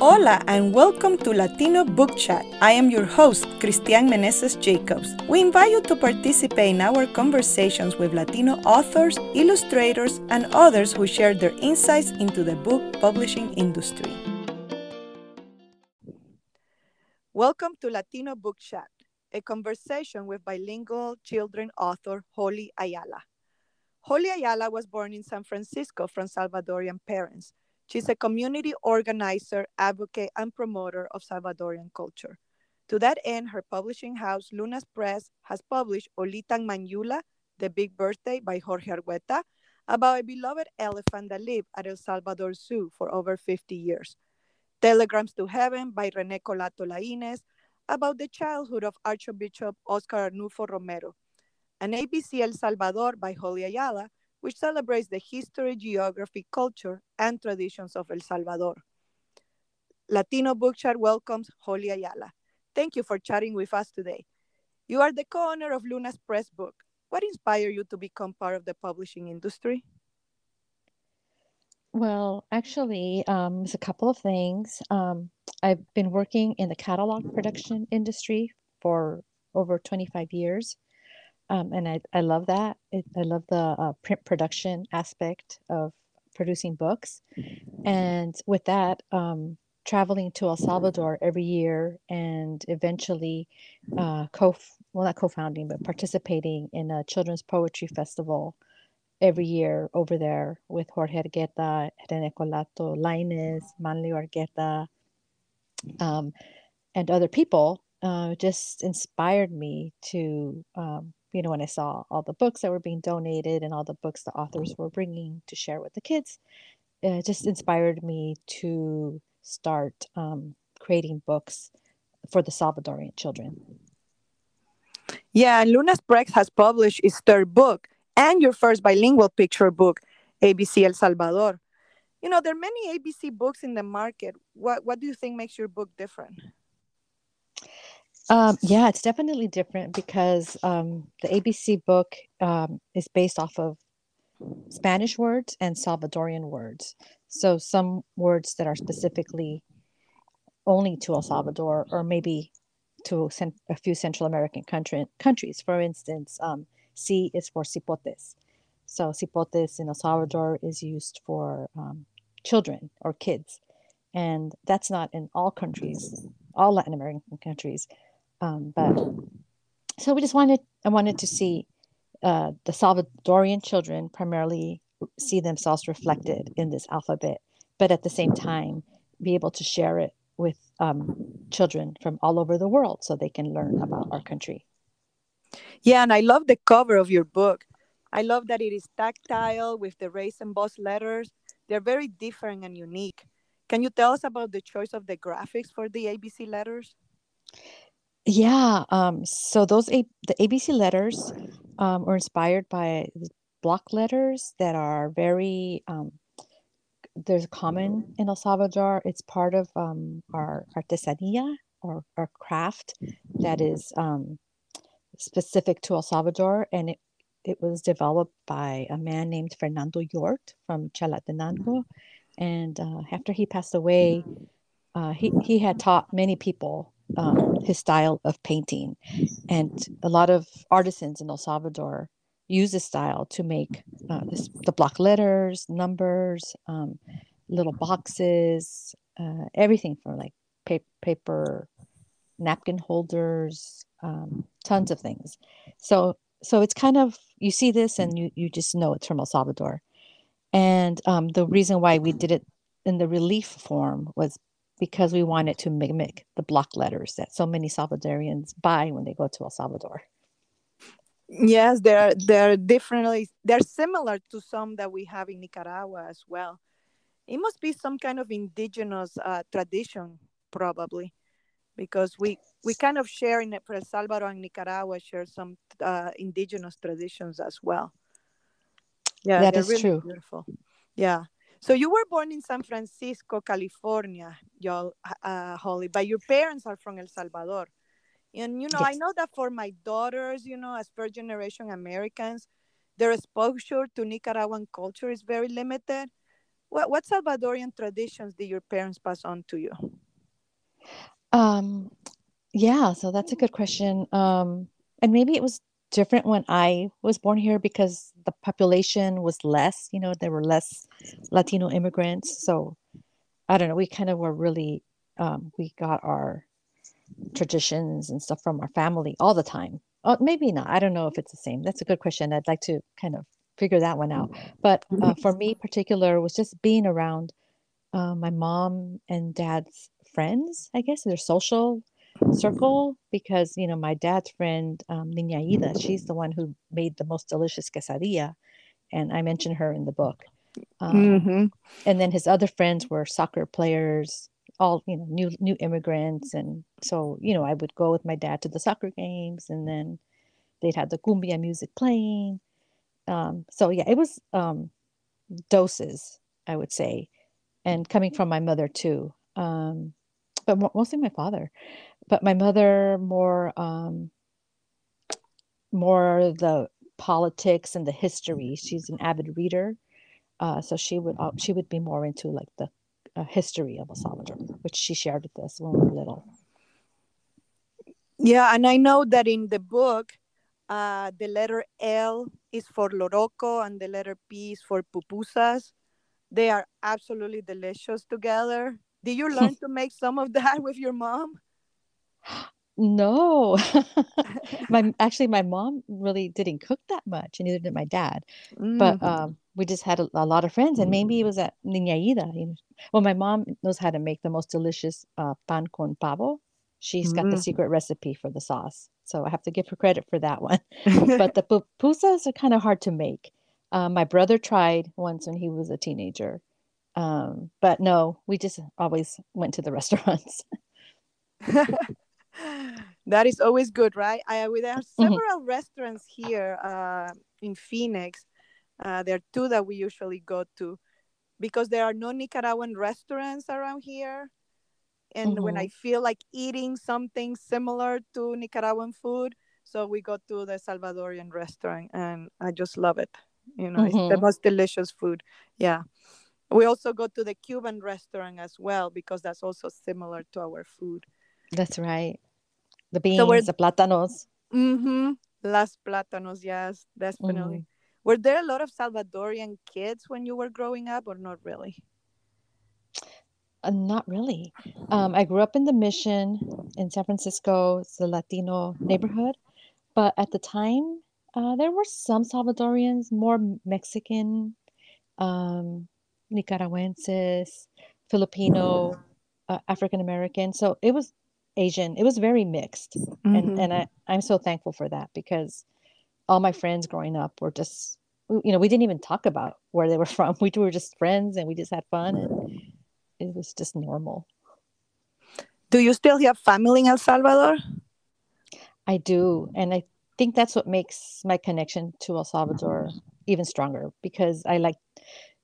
Hola and welcome to Latino Book Chat. I am your host, Cristian Meneses Jacobs. We invite you to participate in our conversations with Latino authors, illustrators, and others who share their insights into the book publishing industry. Welcome to Latino Book Chat, a conversation with bilingual children author Holly Ayala. Holly Ayala was born in San Francisco from Salvadorian parents. She's a community organizer, advocate, and promoter of Salvadorian culture. To that end, her publishing house, Lunas Press, has published Olitang Manyula, The Big Birthday by Jorge Argueta, about a beloved elephant that lived at El Salvador Zoo for over 50 years. Telegrams to Heaven by Rene Colato Lainez, about the childhood of Archbishop Oscar Arnulfo Romero. And ABC El Salvador by Holly Ayala, which celebrates the history, geography, culture, and traditions of El Salvador. Latino Book Chat welcomes Holly Ayala. Thank you for chatting with us today. You are the co-owner of Lunas Press Book. What inspired you to become part of the publishing industry? Well, actually, um, it's a couple of things. Um, I've been working in the catalog production industry for over 25 years. Um, and I, I love that. It, I love the uh, print production aspect of producing books. And with that, um, traveling to El Salvador every year and eventually uh, co well not co-founding but participating in a children's poetry festival every year over there with Jorge Argueta, Rene Colato, Lainez, Manlio Argueta, um, and other people uh, just inspired me to um, you know, when I saw all the books that were being donated and all the books the authors were bringing to share with the kids, it just inspired me to start um, creating books for the Salvadorian children. Yeah, Lunas Press has published its third book and your first bilingual picture book, ABC El Salvador. You know, there are many ABC books in the market. What, what do you think makes your book different? Um, yeah, it's definitely different because um, the ABC book um, is based off of Spanish words and Salvadorian words. So some words that are specifically only to El Salvador or maybe to a few Central American country, countries. For instance, um, C is for cipotes. So cipotes in El Salvador is used for um, children or kids. And that's not in all countries, all Latin American countries. Um, but so we just wanted, I wanted to see uh, the Salvadorian children primarily see themselves reflected in this alphabet, but at the same time be able to share it with um, children from all over the world so they can learn about our country. Yeah, and I love the cover of your book. I love that it is tactile with the raised embossed letters. They're very different and unique. Can you tell us about the choice of the graphics for the ABC letters? Yeah. Um, so those A- the ABC letters um, were inspired by block letters that are very um, there's common in El Salvador. It's part of um, our artesanía or our craft that is um, specific to El Salvador, and it it was developed by a man named Fernando Llort from Chalatenango, and uh, after he passed away, uh, he he had taught many people um, his style of painting. And a lot of artisans in El Salvador use this style to make uh, this, the block letters, numbers, um, little boxes, uh, everything from like pa- paper, napkin holders, um, tons of things. So, so it's kind of you see this and you you just know it's from El Salvador. And um, the reason why we did it in the relief form was because we wanted to mimic the block letters that so many Salvadorians buy when they go to El Salvador. Yes, they're they're differently they're similar to some that we have in Nicaragua as well. It must be some kind of indigenous uh, tradition, probably, because we we kind of share in El Salvador and Nicaragua share some uh, indigenous traditions as well. Yeah, that is really true. Beautiful. Yeah. So you were born in San Francisco, California, y'all, uh, Holly, but your parents are from El Salvador. And, you know, yes. I know that for my daughters, you know, as first generation Americans, their exposure to Nicaraguan culture is very limited. What what Salvadorian traditions did your parents pass on to you? Um, yeah, so that's a good question. Um, and maybe it was different when I was born here because the population was less, you know, there were less Latino immigrants. So I don't know, we kind of were really, um, we got our traditions and stuff from our family all the time. Oh, maybe not. I don't know if it's the same. That's a good question. I'd like to kind of figure that one out. But uh, for me, particular, was just being around uh, my mom and dad's friends. I guess their social circle because you know my dad's friend um, Niña Ida, she's the one who made the most delicious quesadilla, and I mentioned her in the book. Um, mm-hmm. And then his other friends were soccer players, all you know, new new immigrants, and so you know I would go with my dad to the soccer games, and then they'd have the cumbia music playing. Um, so yeah, it was um, doses, I would say, and coming from my mother too, um, but mostly my father but my mother more um, more the politics and the history. She's an avid reader, uh, so she would uh, she would be more into like the uh, history of El Salvador, which she shared with us when we were little. Yeah, and I know that in the book, uh, the letter L is for loroco and the letter P is for pupusas. They are absolutely delicious together. Did you learn to make some of that with your mom? No, my actually my mom really didn't cook that much, and neither did my dad. Mm. But um, we just had a, a, lot of friends, and maybe it was at Niña Ida. You know, well, my mom knows how to make the most delicious uh, pan con pavo. She's got mm. the secret recipe for the sauce, so I have to give her credit for that one. but the pupusas are kind of hard to make. Uh, my brother tried once when he was a teenager, um, but no, we just always went to the restaurants that is always good, right? I, there are mm-hmm. several mm-hmm. restaurants here uh, in Phoenix. Uh, there are two that we usually go to because there are no Nicaraguan restaurants around here. And mm-hmm. when I feel like eating something similar to Nicaraguan food, so we go to the Salvadorian restaurant and I just love it. You know, mm-hmm. it's the mm-hmm. most delicious food. Yeah. We also go to the Cuban restaurant as well because that's also similar to our food. That's right. The beans, so the plátanos. Mm-hmm. Las plátanos, yes, definitely. Mm-hmm. Were there a lot of Salvadorian kids when you were growing up, or not really? Uh, not really. Um, I grew up in the Mission in San Francisco. It's a Latino neighborhood, but at the time, uh, there were some Salvadorians, more Mexican, um, Nicaraguenses, Filipino, uh, African American. So it was Asian. It was very mixed, mm-hmm. and and I I'm so thankful for that because all my friends growing up were just you know we didn't even talk about where they were from. We were just friends and we just had fun and it was just normal. Do you still have family in El Salvador? I do, and I think that's what makes my connection to El Salvador even stronger because I like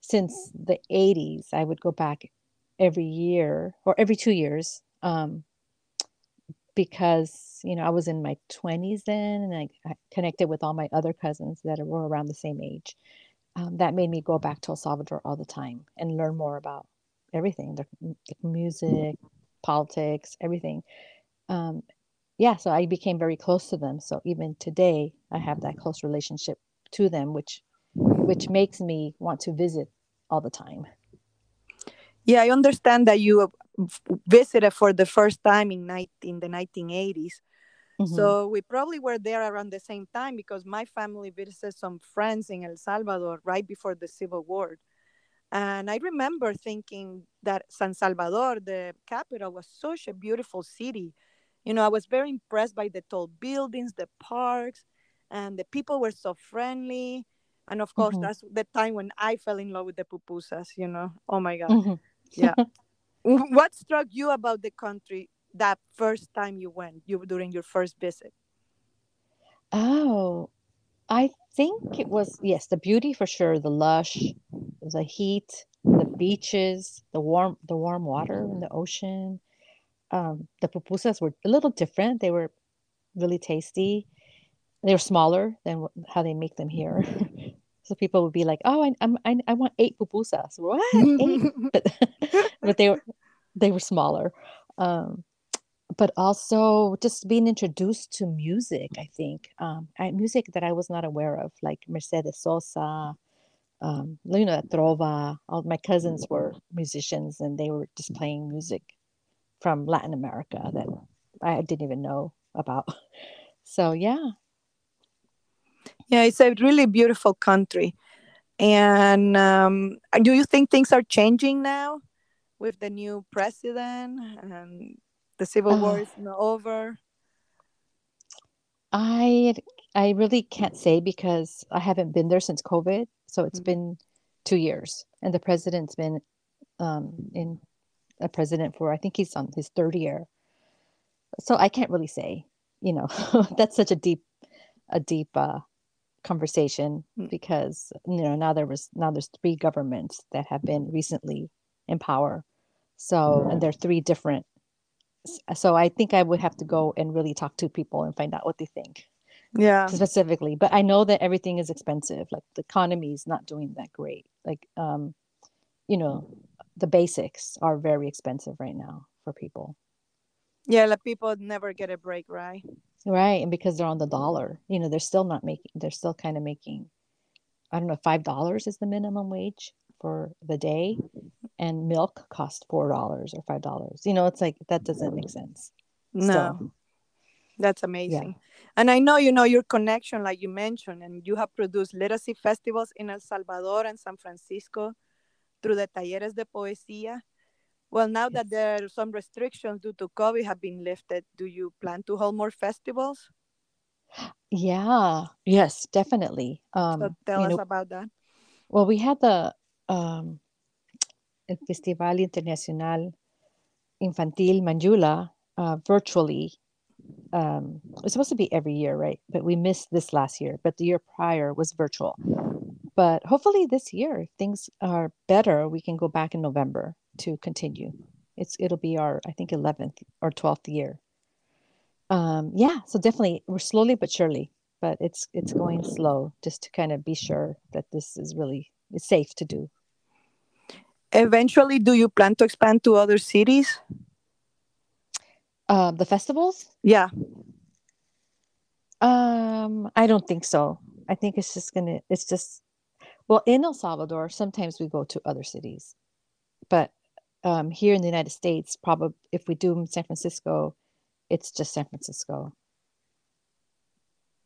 since the 80s I would go back every year or every 2 years um, because you know I was in my 20s then and I, I connected with all my other cousins that were around the same age. Um, that made me go back to El Salvador all the time and learn more about everything the, the music, politics, everything. Um, yeah, so I became very close to them. So even today, I have that close relationship to them, which which makes me want to visit all the time. Yeah, I understand that you visited for the first time in, night, in the 1980s. Mm-hmm. So we probably were there around the same time because my family visited some friends in El Salvador right before the Civil War. And I remember thinking that San Salvador, the capital, was such a beautiful city. You know, I was very impressed by the tall buildings, the parks, and the people were so friendly. And of course, mm-hmm. that's the time when I fell in love with the pupusas, you know. Oh my God. Mm-hmm. Yeah. what struck you about the country that first time you went you during your first visit? Oh i think it was yes the beauty for sure the lush the heat the beaches the warm the warm water in the ocean. Um, the pupusas were a little different. They were really tasty. They were smaller than how they make them here So people would be like, "Oh, I I'm, I, I want eight pupusas." What eight? but but they were they were smaller. Um, but also just being introduced to music. I think um, I, music that I was not aware of, like Mercedes Sosa, um, you know, Trova. All my cousins were musicians, and they were just playing music from Latin America that I didn't even know about. So yeah, yeah, it's a really beautiful country. And um, do you think things are changing now with the new president and the civil war is not over? I I really can't say because I haven't been there since COVID. So it's mm-hmm. been two years, and the president's been um, in a president for I think he's on his third year. So I can't really say. You know, that's such a deep, a deep uh, conversation mm. because you know now there was now there's three governments that have been recently in power. So and they're three different. So I think I would have to go and really talk to people and find out what they think yeah specifically but i know that everything is expensive like the economy is not doing that great like um you know the basics are very expensive right now for people yeah like people never get a break right right and because they're on the mm-hmm. dollar you know they're still not making they're still kind of making i don't know five dollars is the minimum wage for the day and milk cost four dollars or five dollars you know it's like that doesn't make sense no still. That's amazing. Yeah. And I know you know your connection, like you mentioned, and you have produced literacy festivals in El Salvador and San Francisco through the Talleres de Poesía. Well, now that there are some restrictions due to COVID have been lifted, do you plan to hold more festivals? Yeah, yes, definitely. Um, so tell us know, about that. Well, we had the um, el Festival Internacional Infantil Manjula uh, virtually um, it's supposed to be every year, right? But we missed this last year. But the year prior was virtual. But hopefully this year, if things are better, we can go back in November to continue. It's it'll be our I think 11th or 12th year. Um, yeah, so definitely we're slowly but surely, but it's it's going slow just to kind of be sure that this is really it's safe to do. Eventually, do you plan to expand to other cities? Uh, the festivals? Yeah. Um, I don't think so. I think it's just gonna. It's just well in El Salvador. Sometimes we go to other cities, but um, here in the United States, probably if we do San Francisco, it's just San Francisco.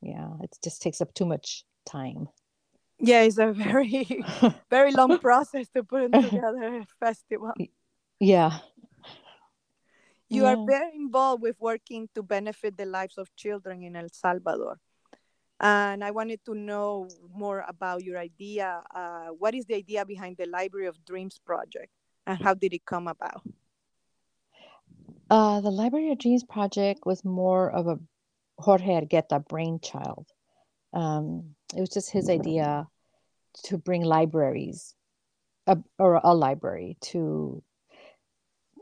Yeah, it just takes up too much time. Yeah, it's a very, very long process to put together a festival. Yeah, you yeah. are very involved with working to benefit the lives of children in El Salvador. And I wanted to know more about your idea. Uh, what is the idea behind the Library of Dreams project and how did it come about? Uh, the Library of Dreams project was more of a Jorge Argueta brainchild. Um, it was just his idea to bring libraries uh, or a library to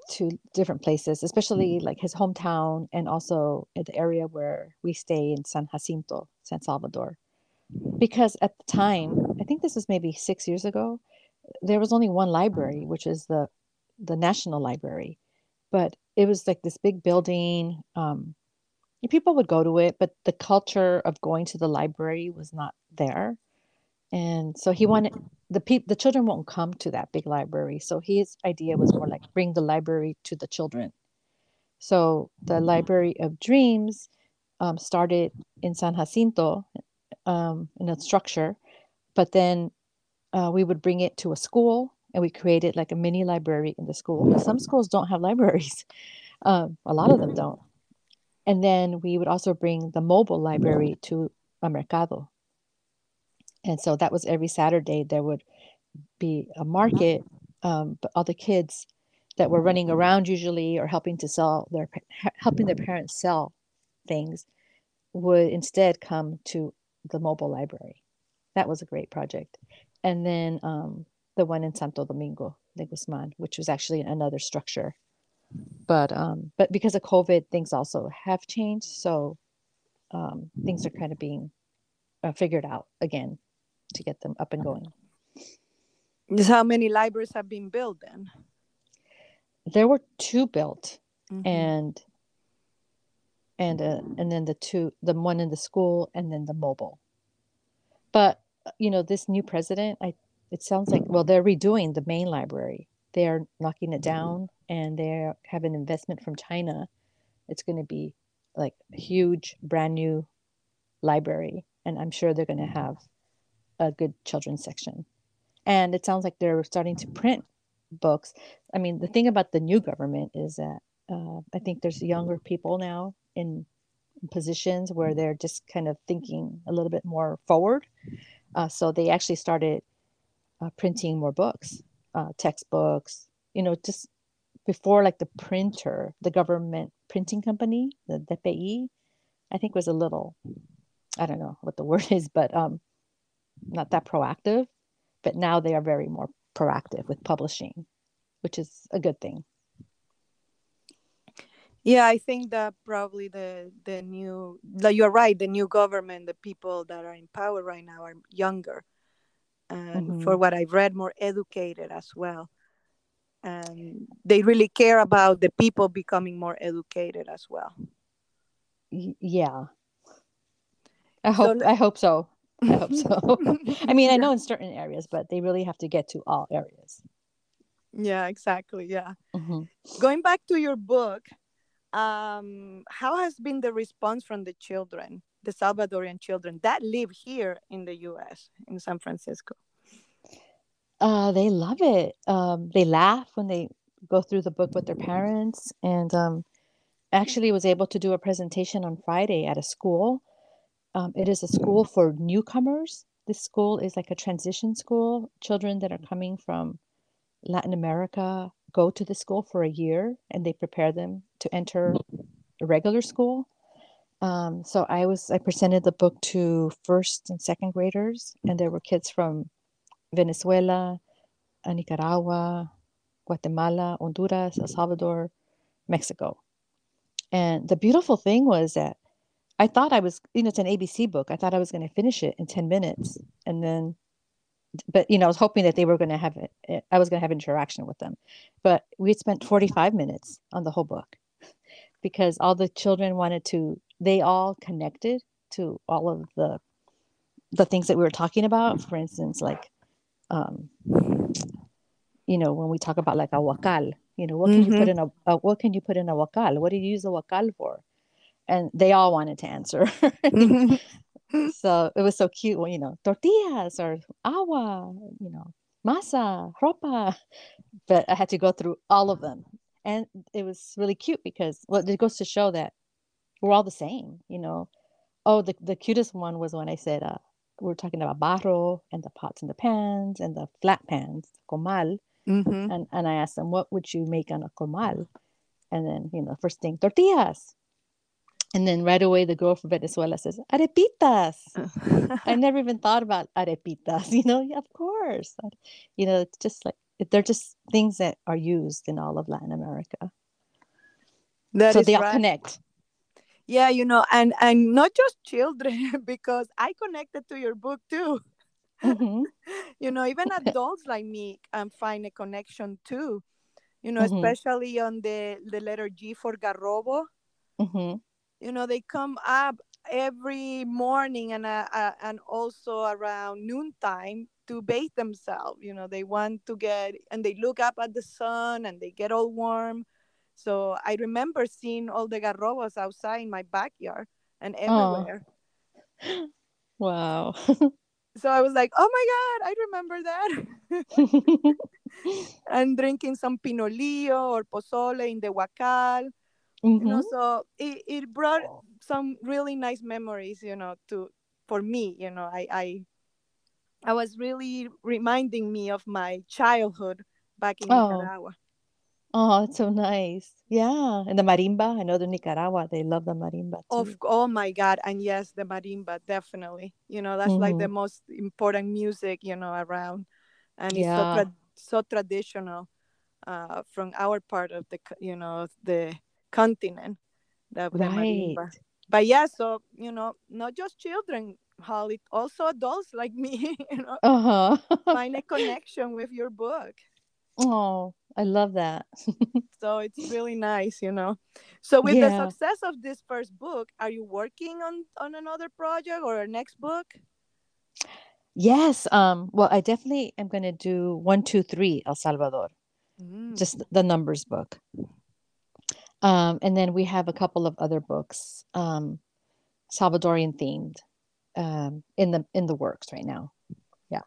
to different places, especially like his hometown and also in the area where we stay in San Jacinto, San Salvador. Because at the time, I think this was maybe six years ago, there was only one library, which is the the National Library. But it was like this big building. Um, people would go to it, but the culture of going to the library was not there. And so he wanted the people the children won't come to that big library so his idea was more like bring the library to the children so the library of dreams um, started in san jacinto um, in a structure but then uh, we would bring it to a school and we created like a mini library in the school some schools don't have libraries um, a lot of them don't and then we would also bring the mobile library to a mercado and so that was every Saturday there would be a market, um, but all the kids that were running around usually or helping to sell their helping their parents sell things would instead come to the mobile library. That was a great project. And then um, the one in Santo Domingo de Guzman, which was actually another structure. But um, but because of COVID, things also have changed. So um, things are kind of being uh, figured out again to get them up and going. Just how many libraries have been built then? There were two built, Mhm. and and uh, and then the two, the one in the school, and then the mobile. But you know, this new president, I it sounds like well, they're redoing the main library. They are knocking it down, and they have an investment from China. It's going to be like a huge, brand new library, and I'm sure they're going to have a good children's section. And it sounds like they're starting to print books. I mean, the thing about the new government is that uh, I think there's younger people now in positions where they're just kind of thinking a little bit more forward. Uh, so they actually started uh, printing more books, uh, textbooks, you know, just before like the printer, the government printing company, the DPI, I think was a little, I don't know what the word is, but um, not that proactive. But now they are very more proactive with publishing, which is a good thing. Yeah, I think that probably the the new like you're right, the new government, the people that are in power right now are younger. And for Mhm. what I've read, more educated as well. And they really care about the people becoming more educated as well. Yeah. I hope le- I hope so. I hope so. I mean, I know in certain areas, but they really have to get to all areas. Yeah, exactly. Yeah. Mhm. Going back to your book, um, how has been the response from the children, the Salvadorian children that live here in the US, in San Francisco? Uh, they love it. Um, they laugh when they go through the book with their parents, and um, actually was able to do a presentation on Friday at a school. Um, it is a school for newcomers. This school is like a transition school. Children that are coming from Latin America go to the school for a year, and they prepare them to enter a regular school. Um, so I was I presented the book to first and second graders, and there were kids from Venezuela, uh, Nicaragua, Guatemala, Honduras, El Salvador, Mexico. And the beautiful thing was that I thought I was, you know, it's an ABC book. I thought I was going to finish it in 10 minutes. And then, but, you know, I was hoping that they were going to have, it, I was going to have interaction with them. But we spent 45 minutes on the whole book because all the children wanted to, they all connected to all of the, the things that we were talking about. For instance, like, um, you know, when we talk about like a huacal, you know, what can you put in a, a what can you put in a huacal? What do you use a huacal for? And they all wanted to answer. so it was so cute when you know tortillas or agua, you know, masa, ropa. But I had to go through all of them, and it was really cute because well, it goes to show that we're all the same, you know. Oh, the the cutest one was when I said uh, we are talking about barro and the pots and the pans and the flat pans, comal, Mhm. and and I asked them, what would you make on a comal? And then you know, first thing tortillas. And then right away, the girl from Venezuela says, arepitas. I never even thought about arepitas, you know, yeah, of course. You know, it's just like, they're just things that are used in all of Latin America. That so is they all right. connect. Yeah, you know, and and not just children, because I connected to your book too. Mhm, You know, even adults like me um, find a connection too. You know, Mhm. especially on the the letter G for garrobo. mhm. You know, they come up every morning and uh, uh, and also around noontime to bathe themselves. You know, they want to get and they look up at the sun and they get all warm. So I remember seeing all the garrobos outside in my backyard and everywhere. Wow. So I was like, oh my God, I remember that. and drinking some pinolillo or pozole in the huacal. You know, Mhm. so it, it brought some really nice memories, you know, to for me, you know, I I I was really reminding me of my childhood back in Oh. Nicaragua. Oh, it's so nice. Yeah. And the marimba, I know the Nicaragua, they love the marimba Of oh my God, and yes, the marimba definitely. You know, that's like the Mhm. most important music, you know, around, and it's so tra- so traditional, uh, from our part of the you know the continent, Right. marimba. But yeah, so you know, not just children how it also adults like me, you know, Uh huh. find a connection with your book. oh, I love that. So it's really nice, you know. So with Yeah. the success of this first book, are you working on on another project or a next book? yes. Um. Well, I definitely am going to do one, two, three, El Salvador. Mm. just the numbers book. Um, and then we have a couple of other books, um, Salvadorian themed, um, in the in the works right now. Yeah.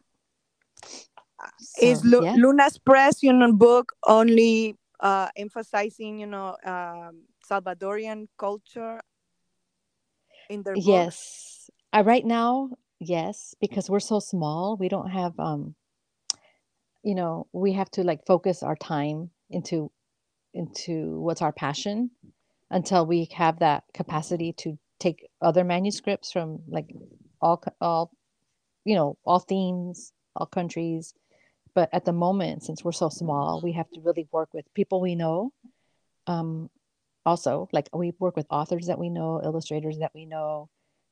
is Lu- yeah. Luna's Press, you know, book only uh, emphasizing, you know, um, Salvadorian culture in their books? Yes. Right now, yes, because we're so small, we don't have um, you know, we have to like focus our time into into what's our passion until we have that capacity to take other manuscripts from like all all you know all themes all countries. But at the moment since we're so small we have to really work with people we know. Um also like we work with authors that we know illustrators that we know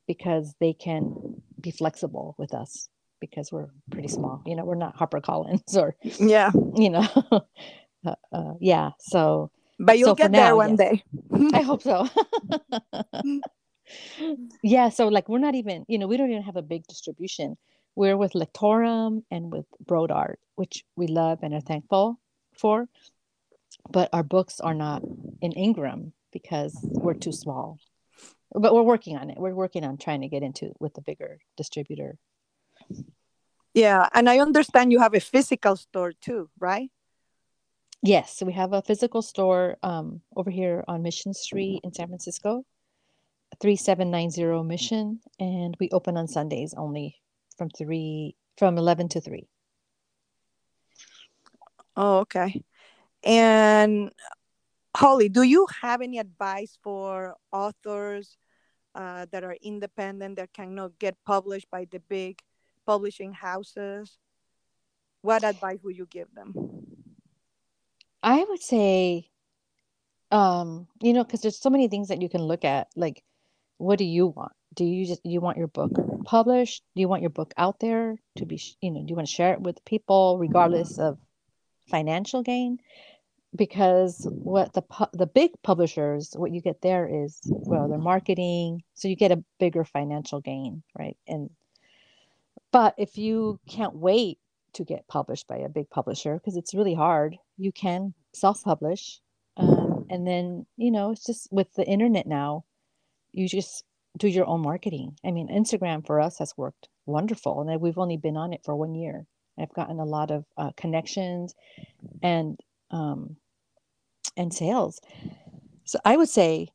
because they can be flexible with us because we're pretty small. You know we're not harper collins or Yeah, you know uh, uh, yeah so but you'll So get there one yes. day. I hope so. yeah, so like we're not even, you know, we don't even have a big distribution. We're with Lectorum and with Brodart, which we love and are thankful for. But our books are not in Ingram because we're too small. But we're working on it. We're working on trying to get into with the bigger distributor. Yeah, and I understand you have a physical store too, right? Yes, so we have a physical store um, over here on Mission Street in San Francisco, 3790 Mission, and we open on Sundays only from 3 from 11 to 3. Oh, okay. And Holly, do you have any advice for authors uh, that are independent that cannot get published by the big publishing houses? What advice would you give them? I would say um, you know, because there's so many things that you can look at like what do you want? Do you just you want your book published? Do you want your book out there to be, you know, do you want to share it with people regardless of financial gain? Because what the pu- the big publishers, what you get there is well, their marketing, so you get a bigger financial gain, right? And but if you can't wait to get published by a big publisher because it's really hard, you can self-publish. Um, and then, you know, it's just with the internet now, you just do your own marketing. I mean, Instagram for us has worked wonderful, and we've only been on it for one year. I've gotten a lot of uh, connections and um, and sales. So I would say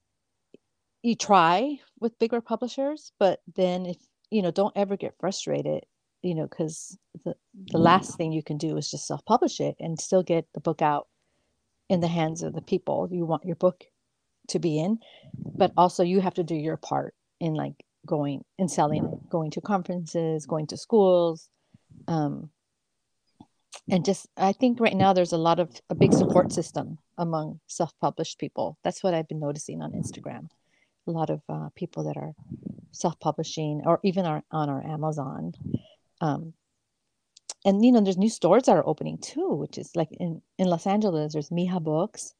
you try with bigger publishers, but then if you know, don't ever get frustrated. You know, because the the last thing you can do is just self-publish it and still get the book out in the hands of the people you want your book to be in. But also you have to do your part in like going and selling it going to conferences going to schools um, and just i think right now there's a lot of a big support system among self-published people. That's what i've been noticing on instagram. A lot of uh, people that are self-publishing or even are on our amazon um, and you know there's new stores that are opening too which is like in in los angeles there's miha books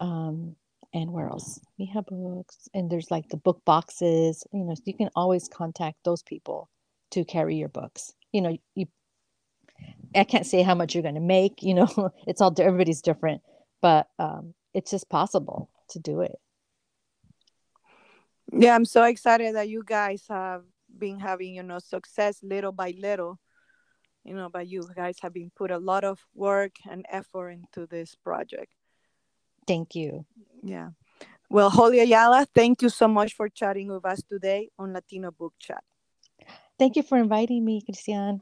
um and where else? Miha books. And there's like the book boxes you know so you can always contact those people to carry your books. You know you i can't say how much you're going to make you know it's all everybody's different but um it's just possible to do it. Yeah, I'm so excited that you guys have been having, you know, success little by little. You know, but you guys have been put a lot of work and effort into this project. thank you Yeah. Well, Holly Ayala, thank you so much for chatting with us today on Latino Book Chat. thank you for inviting me Cristian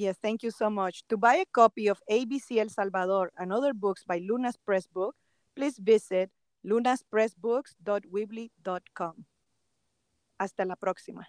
Yes, thank you so much. To buy a copy of ABC El Salvador and other books by Luna's Press Book, please visit lunaspressbooks.weebly.com. Hasta la próxima.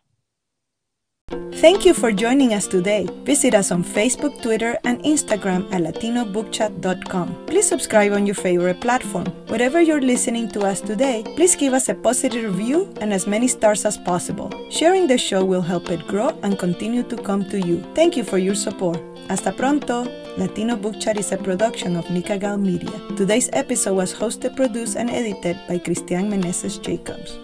Thank you for joining us today. Visit us on Facebook, Twitter, and Instagram at latinobookchat.com. Please subscribe on your favorite platform. Wherever you're listening to us today, please give us a positive review and as many stars as possible. Sharing the show will help it grow and continue to come to you. Thank you for your support. Hasta pronto! Latino Book Chat is a production of Nikagal Media. Today's episode was hosted, produced, and edited by Cristian Meneses Jacobs.